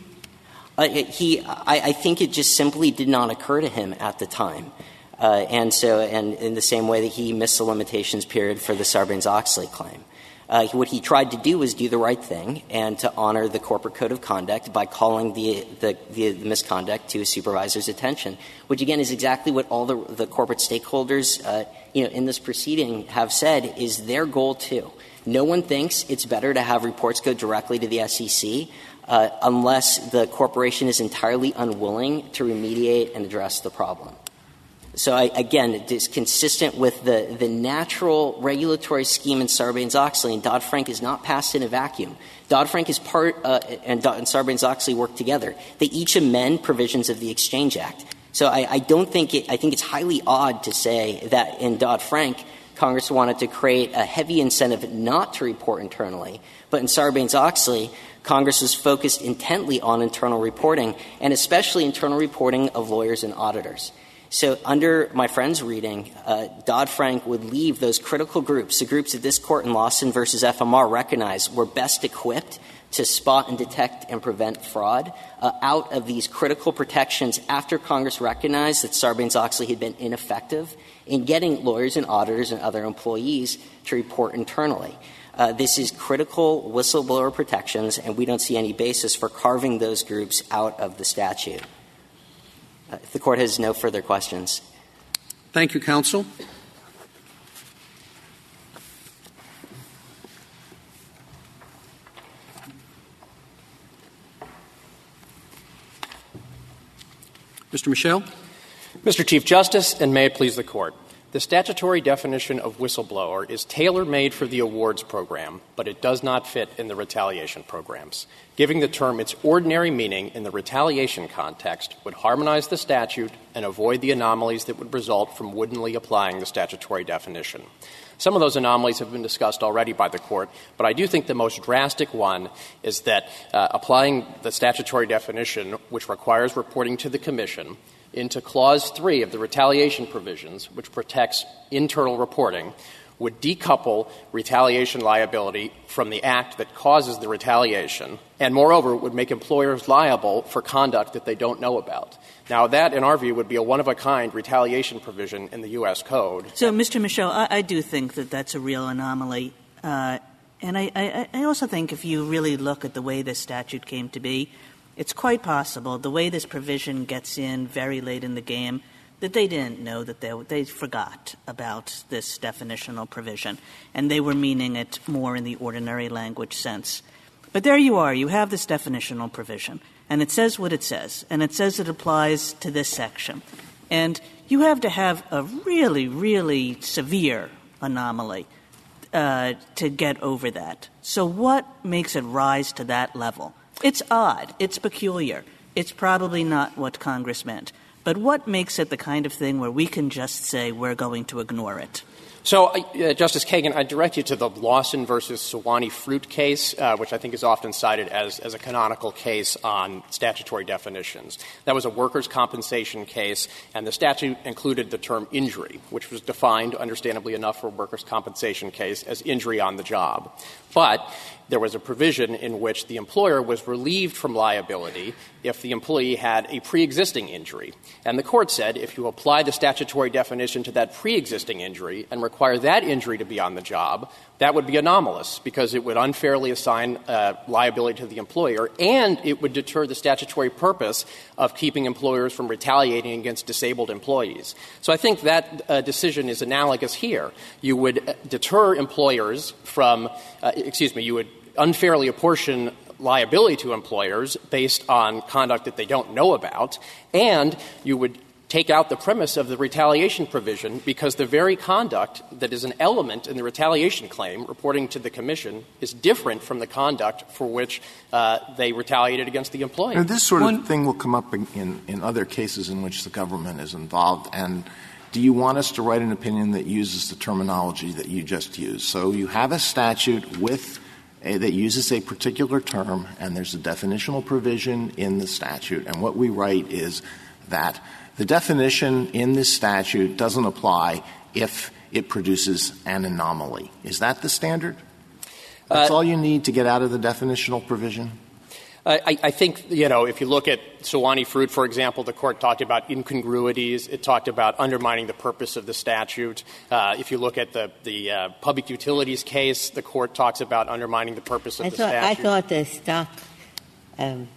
Uh, he, I, I, think it just simply did not occur to him at the time. Uh, and so, and in the same way that he missed the limitations period for the Sarbanes-Oxley claim. Uh, what he tried to do was do the right thing and to honor the corporate code of conduct by calling the, the, the, the misconduct to a supervisor's attention, which again is exactly what all the, the corporate stakeholders uh, you know, in this proceeding have said is their goal too. No one thinks it's better to have reports go directly to the SEC uh, unless the corporation is entirely unwilling to remediate and address the problem. So again, it is consistent with the, the natural regulatory scheme in Sarbanes-Oxley, and Dodd-Frank is not passed in a vacuum. Dodd-Frank is part, uh, and, and Sarbanes-Oxley work together. They each amend provisions of the Exchange Act. So I, I don't think it, I think it's highly odd to say that in Dodd-Frank, Congress wanted to create a heavy incentive not to report internally, but in Sarbanes-Oxley, Congress was focused intently on internal reporting, and especially internal reporting of lawyers and auditors. So, under my friend's reading, uh, Dodd Frank would leave those critical groups, the groups that this court in Lawson versus FMR recognized were best equipped to spot and detect and prevent fraud, uh, out of these critical protections after Congress recognized that Sarbanes Oxley had been ineffective in getting lawyers and auditors and other employees to report internally. Uh, this is critical whistleblower protections, and we don't see any basis for carving those groups out of the statute. Uh, if the court has no further questions. Thank you, counsel. Mr. Michel. Mr. Chief Justice, and may it please the court. The statutory definition of whistleblower is tailor made for the awards program, but it does not fit in the retaliation programs. Giving the term its ordinary meaning in the retaliation context would harmonize the statute and avoid the anomalies that would result from woodenly applying the statutory definition. Some of those anomalies have been discussed already by the court, but I do think the most drastic one is that uh, applying the statutory definition, which requires reporting to the commission, into Clause 3 of the retaliation provisions, which protects internal reporting, would decouple retaliation liability from the act that causes the retaliation, and moreover, would make employers liable for conduct that they don't know about. Now, that, in our view, would be a one of a kind retaliation provision in the U.S. Code. So, Mr. Michel, I, I do think that that's a real anomaly. Uh, and I, I, I also think if you really look at the way this statute came to be, it's quite possible the way this provision gets in very late in the game that they didn't know that they, they forgot about this definitional provision and they were meaning it more in the ordinary language sense. But there you are, you have this definitional provision and it says what it says and it says it applies to this section. And you have to have a really, really severe anomaly uh, to get over that. So, what makes it rise to that level? It's odd. It's peculiar. It's probably not what Congress meant. But what makes it the kind of thing where we can just say we're going to ignore it? So, uh, Justice Kagan, I direct you to the Lawson versus Suwannee Fruit case, uh, which I think is often cited as, as a canonical case on statutory definitions. That was a workers' compensation case, and the statute included the term injury, which was defined, understandably enough, for a workers' compensation case as injury on the job. But there was a provision in which the employer was relieved from liability if the employee had a pre-existing injury. And the court said if you apply the statutory definition to that pre-existing injury and require that injury to be on the job, that would be anomalous because it would unfairly assign uh, liability to the employer and it would deter the statutory purpose of keeping employers from retaliating against disabled employees. So I think that uh, decision is analogous here. You would uh, deter employers from, excuse me, you would unfairly apportion liability to employers based on conduct that they don't know about, and you would take out the premise of the retaliation provision because the very conduct that is an element in the retaliation claim reporting to the commission is different from the conduct for which uh, they retaliated against the employee. Now, this sort of thing will come up in, in, in other cases in which the government is involved and do you want us to write an opinion that uses the terminology that you just used? So you have a statute with a, that uses a particular term, and there's a definitional provision in the statute. And what we write is that the definition in this statute doesn't apply if it produces an anomaly. Is that the standard? That's Uh, all you need to get out of the definitional provision? I, I think, you know, if you look at Suwannee Fruit, for example, the court talked about incongruities. It talked about undermining the purpose of the statute. Uh, if you look at the, the uh, public utilities case, the court talks about undermining the purpose of I the thought, I thought the stock um,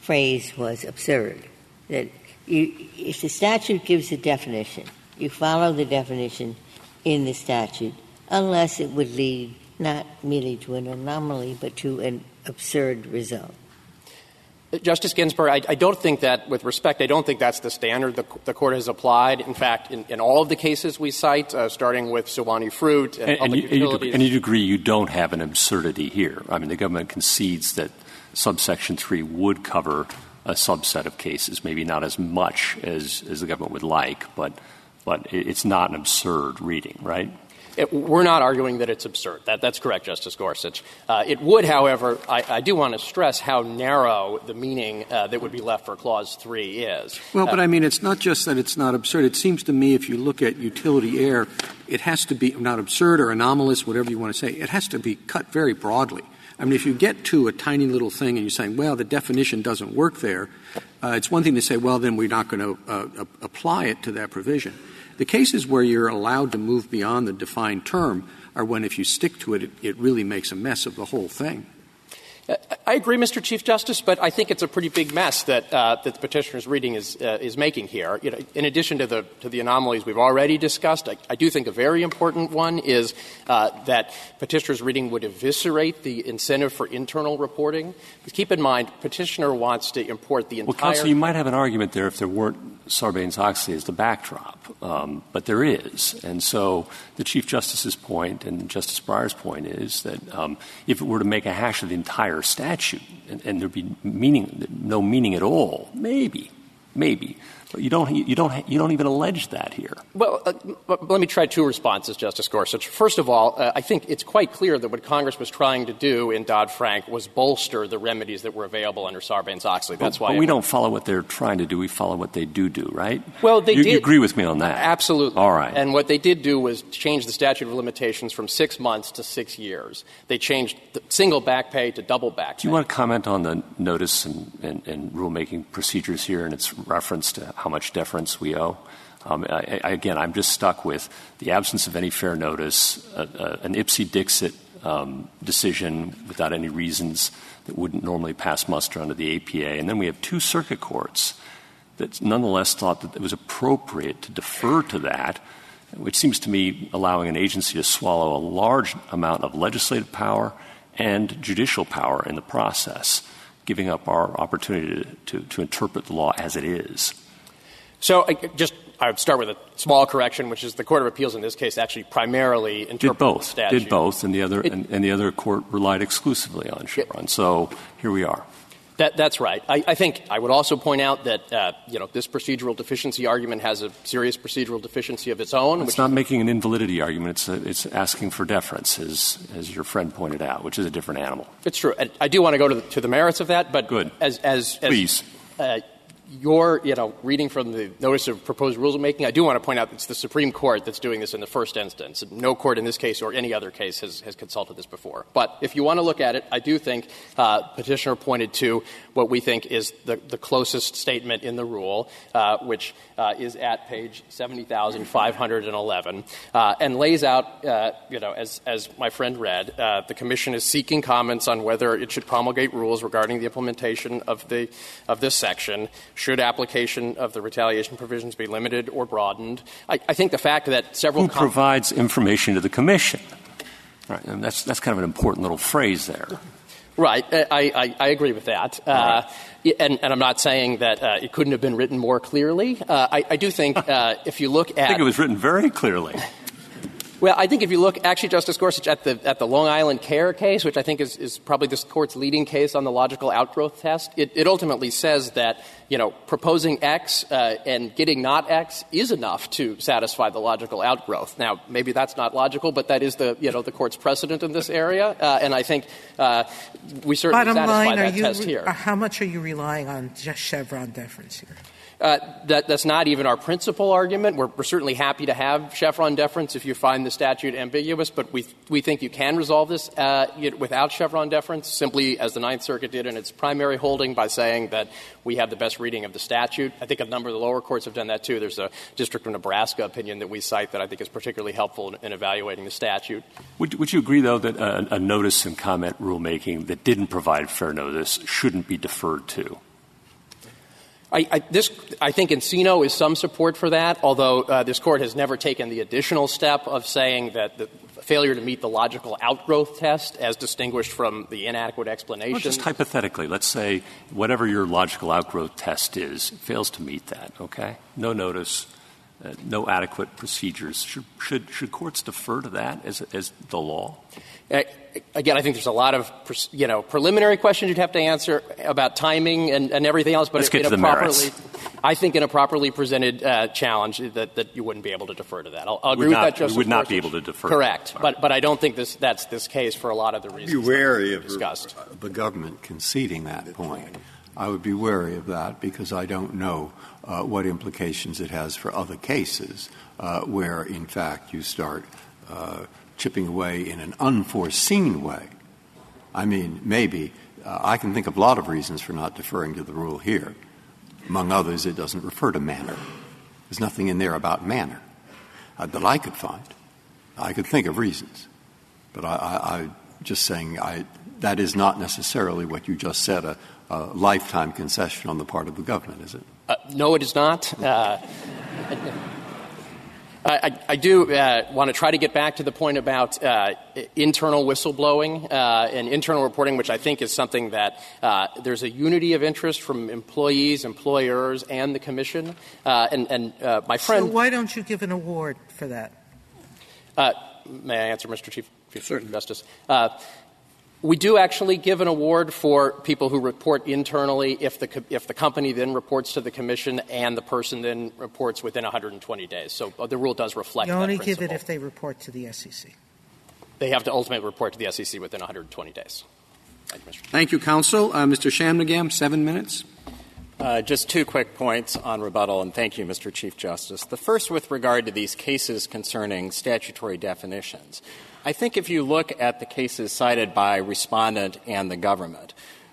phrase was absurd. That you, if the statute gives a definition, you follow the definition in the statute, unless it would lead not merely to an anomaly, but to an absurd result. Justice Ginsburg, I, I don't think that, with respect, I don't think that's the standard the, the court has applied. In fact, in, in all of the cases we cite, uh, starting with Suwannee Fruit and, public you, you, utilities. and you'd agree you don't have an absurdity here. I mean, the government concedes that subsection 3 would cover a subset of cases, maybe not as much as, as the government would like, but, but it's not an absurd reading, right? We're not arguing that it's absurd. That, that's correct, Justice Gorsuch. Uh, it would, however, I, I do want to stress how narrow the meaning uh, that would be left for Clause 3 is. Well, but I mean, it's not just that it's not absurd. It seems to me if you look at utility air, it has to be not absurd or anomalous, whatever you want to say. It has to be cut very broadly. I mean, if you get to a tiny little thing and you're saying, well, the definition doesn't work there, uh, it's one thing to say, well, then we're not going to uh, apply it to that provision. The cases where you're allowed to move beyond the defined term are when, if you stick to it, it, it really makes a mess of the whole thing. I agree, Mr. Chief Justice, but I think it's a pretty big mess that, uh, that the petitioner's reading is, uh, is making here. You know, in addition to the, to the anomalies we've already discussed, I, I do think a very important one is uh, that petitioner's reading would eviscerate the incentive for internal reporting. Because keep in mind, petitioner wants to import the entire. Well, counsel, you might have an argument there if there weren't Sarbanes-Oxley as the backdrop, um, but there is. And so the Chief Justice's point and Justice Breyer's point is that um, if it were to make a hash of the entire statute and, and there'd be meaning, no meaning at all, maybe, maybe. But you don't, you don't, you don't even allege that here. Well, uh, let me try two responses, Justice Gorsuch. First of all, uh, I think it's quite clear that what Congress was trying to do in Dodd Frank was bolster the remedies that were available under Sarbanes Oxley. That's why but we don't follow what they're trying to do. We follow what they do do, right? Well, they you, did. You agree with me on that? Absolutely. All right. And what they did do was change the statute of limitations from six months to six years. They changed the single back pay to double back pay. Do you want to comment on the notice and, and, and rulemaking procedures here and its reference to how much deference we owe? Um, again, I'm just stuck with the absence of any fair notice, an Ipse Dixit um, decision without any reasons that wouldn't normally pass muster under the APA, and then we have two circuit courts that nonetheless thought that it was appropriate to defer to that, which seems to me allowing an agency to swallow a large amount of legislative power and judicial power in the process, giving up our opportunity to interpret the law as it is. So I just I would start with a small correction, which is the Court of Appeals in this case actually primarily interpreted did both, the statute. did both, and the other It- and, and the other court relied exclusively on Chevron. So here we are. That, that's right. I, I think I would also point out that uh, you know this procedural deficiency argument has a serious procedural deficiency of its own. It's not making an invalidity argument. It's, a, it's asking for deference, as, as your friend pointed out, which is a different animal. It's true. And I do want to go to the, to the merits of that, but Good. as as, as Please. Uh, your, you know, reading from the notice of proposed rules of making, I do want to point out that it's the Supreme Court that's doing this in the first instance. No court in this case or any other case has, has consulted this before. But if you want to look at it, I do think uh, Petitioner pointed to what we think is the, the closest statement in the rule, uh, which uh, is at page 70,511, uh, and lays out, uh, you know, as, as my friend read, uh, the Commission is seeking comments on whether it should promulgate rules regarding the implementation of, the, of this section. Should application of the retaliation provisions be limited or broadened? I, I think the fact that several Who com- provides information to the commission? Right, and that's, that's kind of an important little phrase there. Right, I, I, I agree with that. Uh, and, and I'm not saying that uh, it couldn't have been written more clearly. Uh, I, I do think uh, if you look at. I think it was written very clearly. Well, I think if you look, actually, Justice Gorsuch, at the, at the Long Island Care case, which I think is, is probably this court's leading case on the logical outgrowth test, it, it ultimately says that, you know, proposing X uh, and getting not X is enough to satisfy the logical outgrowth. Now, maybe that's not logical, but that is the, you know, the court's precedent in this area. Uh, and I think uh, we certainly Bottom satisfy line, that test here. how much are you relying on just Chevron deference here? Uh, that, that's not even our principal argument. We're, certainly happy to have Chevron deference if you find the statute ambiguous, but we, we think you can resolve this uh, without Chevron deference, simply as the Ninth Circuit did in its primary holding by saying that we have the best reading of the statute. I think a number of the lower courts have done that too. There's a District of Nebraska opinion that we cite that I think is particularly helpful in, in evaluating the statute. Would, you agree, though, that a notice and comment rulemaking that didn't provide fair notice shouldn't be deferred to? I, think Encino is some support for that, although uh, this court has never taken the additional step of saying that the failure to meet the logical outgrowth test, as distinguished from the inadequate explanation. Well, just hypothetically, let's say whatever your logical outgrowth test is fails to meet that. Okay, no notice, uh, no adequate procedures. Should, courts defer to that as the law? Uh, again, I think there's a lot of you know preliminary questions you'd have to answer about timing and, and everything else. But Let's in, get to a the properly, merits. I think in a properly presented uh, challenge that, that you wouldn't be able to defer to that. I'll, I'll agree would with not, that, Justice would not Gorsuch. be able to defer. Correct, but but I don't think this that's this case for a lot of the reasons. Be wary of discussed. the government conceding that point. I would be wary of that because I don't know uh, what implications it has for other cases uh, where, in fact, you start uh, chipping away in an unforeseen way. I mean, maybe uh, I can think of a lot of reasons for not deferring to the rule here. Among others, it doesn't refer to manner. There's nothing in there about manner uh, that I could find. I could think of reasons, but I, I, I just saying I, that is not necessarily what you just said a, a lifetime concession on the part of the government, is it? Uh, no, it is not. I, I, do uh, want to try to get back to the point about uh, internal whistleblowing uh, and internal reporting, which I think is something that uh, there's a unity of interest from employees, employers, and the commission. Uh, and, and uh, my friend. So why don't you give an award for that? may I answer, Mr. Chief, Chief Justice? We do actually give an award for people who report internally if the, if the company then reports to the commission and the person then reports within 120 days. So uh, the rule does reflect You only that give it if they report to the SEC. They have to ultimately report to the SEC within 120 days. Thank you, Mr. Thank you, counsel. Uh, Mr. Shanmugam, seven minutes. Uh, just two quick points on rebuttal, and thank you, Mr. Chief Justice. The first with regard to these cases concerning statutory definitions. I think if you look at the cases cited by respondent and the government,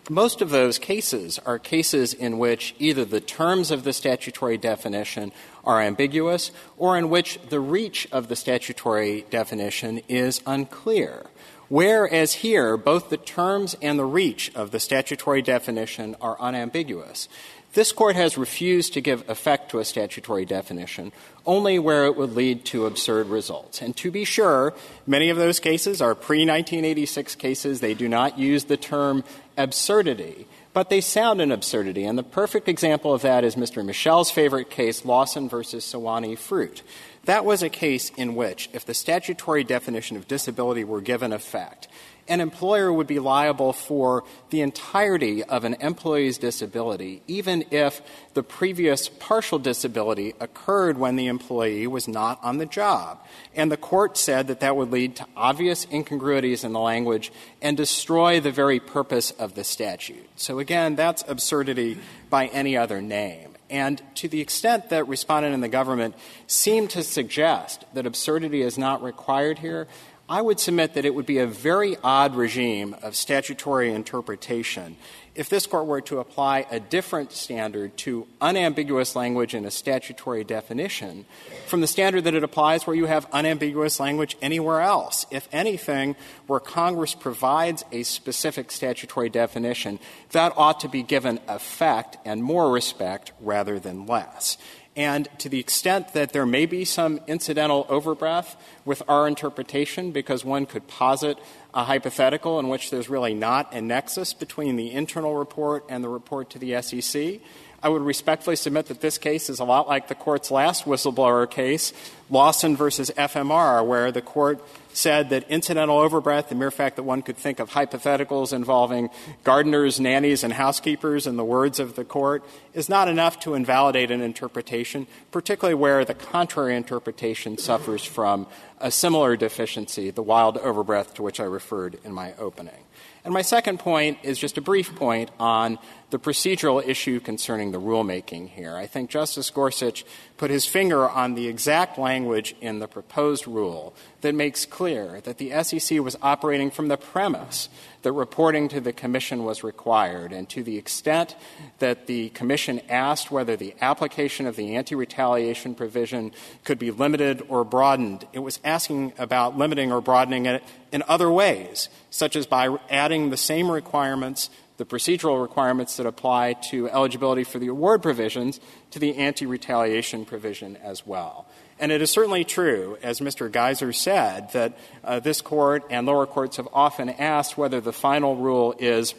most of those cases are cases in which either the terms of the statutory definition are ambiguous or in which the reach of the statutory definition is unclear. Whereas here, both the terms and the reach of the statutory definition are unambiguous. This Court has refused to give effect to a statutory definition only where it would lead to absurd results. And to be sure, many of those cases are pre 1986 cases. They do not use the term absurdity, but they sound an absurdity. And the perfect example of that is Mr. Michel's favorite case, Lawson versus Suwannee Fruit. That was a case in which, if the statutory definition of disability were given effect, an employer would be liable for the entirety of an employee's disability, even if the previous partial disability occurred when the employee was not on the job. And the court said that that would lead to obvious incongruities in the language and destroy the very purpose of the statute. So again, that's absurdity by any other name. And to the extent that respondent and the government seem to suggest that absurdity is not required here, I would submit that it would be a very odd regime of statutory interpretation if this Court were to apply a different standard to unambiguous language in a statutory definition from the standard that it applies where you have unambiguous language anywhere else. If anything, where Congress provides a specific statutory definition, that ought to be given effect and more respect rather than less. And to the extent that there may be some incidental overbreadth with our interpretation, because one could posit a hypothetical in which there's really not a nexus between the internal report and the report to the SEC, I would respectfully submit that this case is a lot like the court's last whistleblower case, Lawson versus FMR, where the court said that incidental overbreadth, the mere fact that one could think of hypotheticals involving gardeners, nannies, and housekeepers in the words of the court, is not enough to invalidate an interpretation, particularly where the contrary interpretation suffers from a similar deficiency, the wild overbreadth to which I referred in my opening. And my second point is just a brief point on the procedural issue concerning the rulemaking here. I think Justice Gorsuch put his finger on the exact language in the proposed rule that makes clear that the SEC was operating from the premise that reporting to the Commission was required. And to the extent that the Commission asked whether the application of the anti retaliation provision could be limited or broadened, it was asking about limiting or broadening it in other ways, such as by adding the same requirements the procedural requirements that apply to eligibility for the award provisions to the anti retaliation provision as well. And it is certainly true, as Mr. Geyser said, that uh, this court and lower courts have often asked whether the final rule is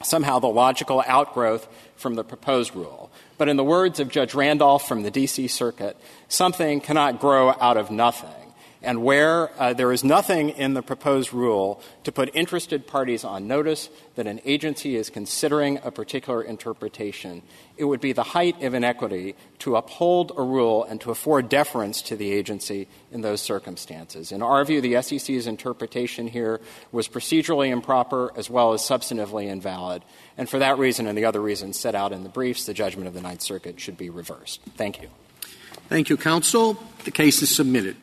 somehow the logical outgrowth from the proposed rule. But in the words of Judge Randolph from the D.C. Circuit, something cannot grow out of nothing and where uh, there is nothing in the proposed rule to put interested parties on notice that an agency is considering a particular interpretation, it would be the height of inequity to uphold a rule and to afford deference to the agency in those circumstances. In our view, the SEC's interpretation here was procedurally improper as well as substantively invalid. And for that reason and the other reasons set out in the briefs, the judgment of the Ninth Circuit should be reversed. Thank you. Thank you, counsel. The case is submitted.